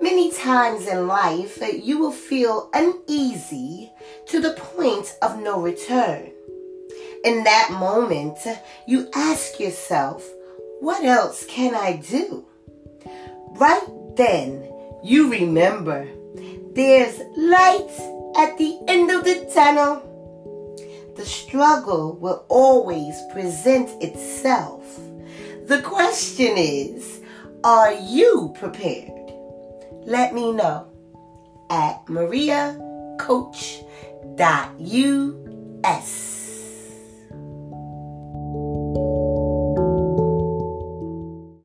Many times in life, you will feel uneasy to the point of no return. In that moment, you ask yourself, what else can I do? Right then, you remember there's light at the end of the tunnel. The struggle will always present itself. The question is, are you prepared? Let me know at mariacoach.us.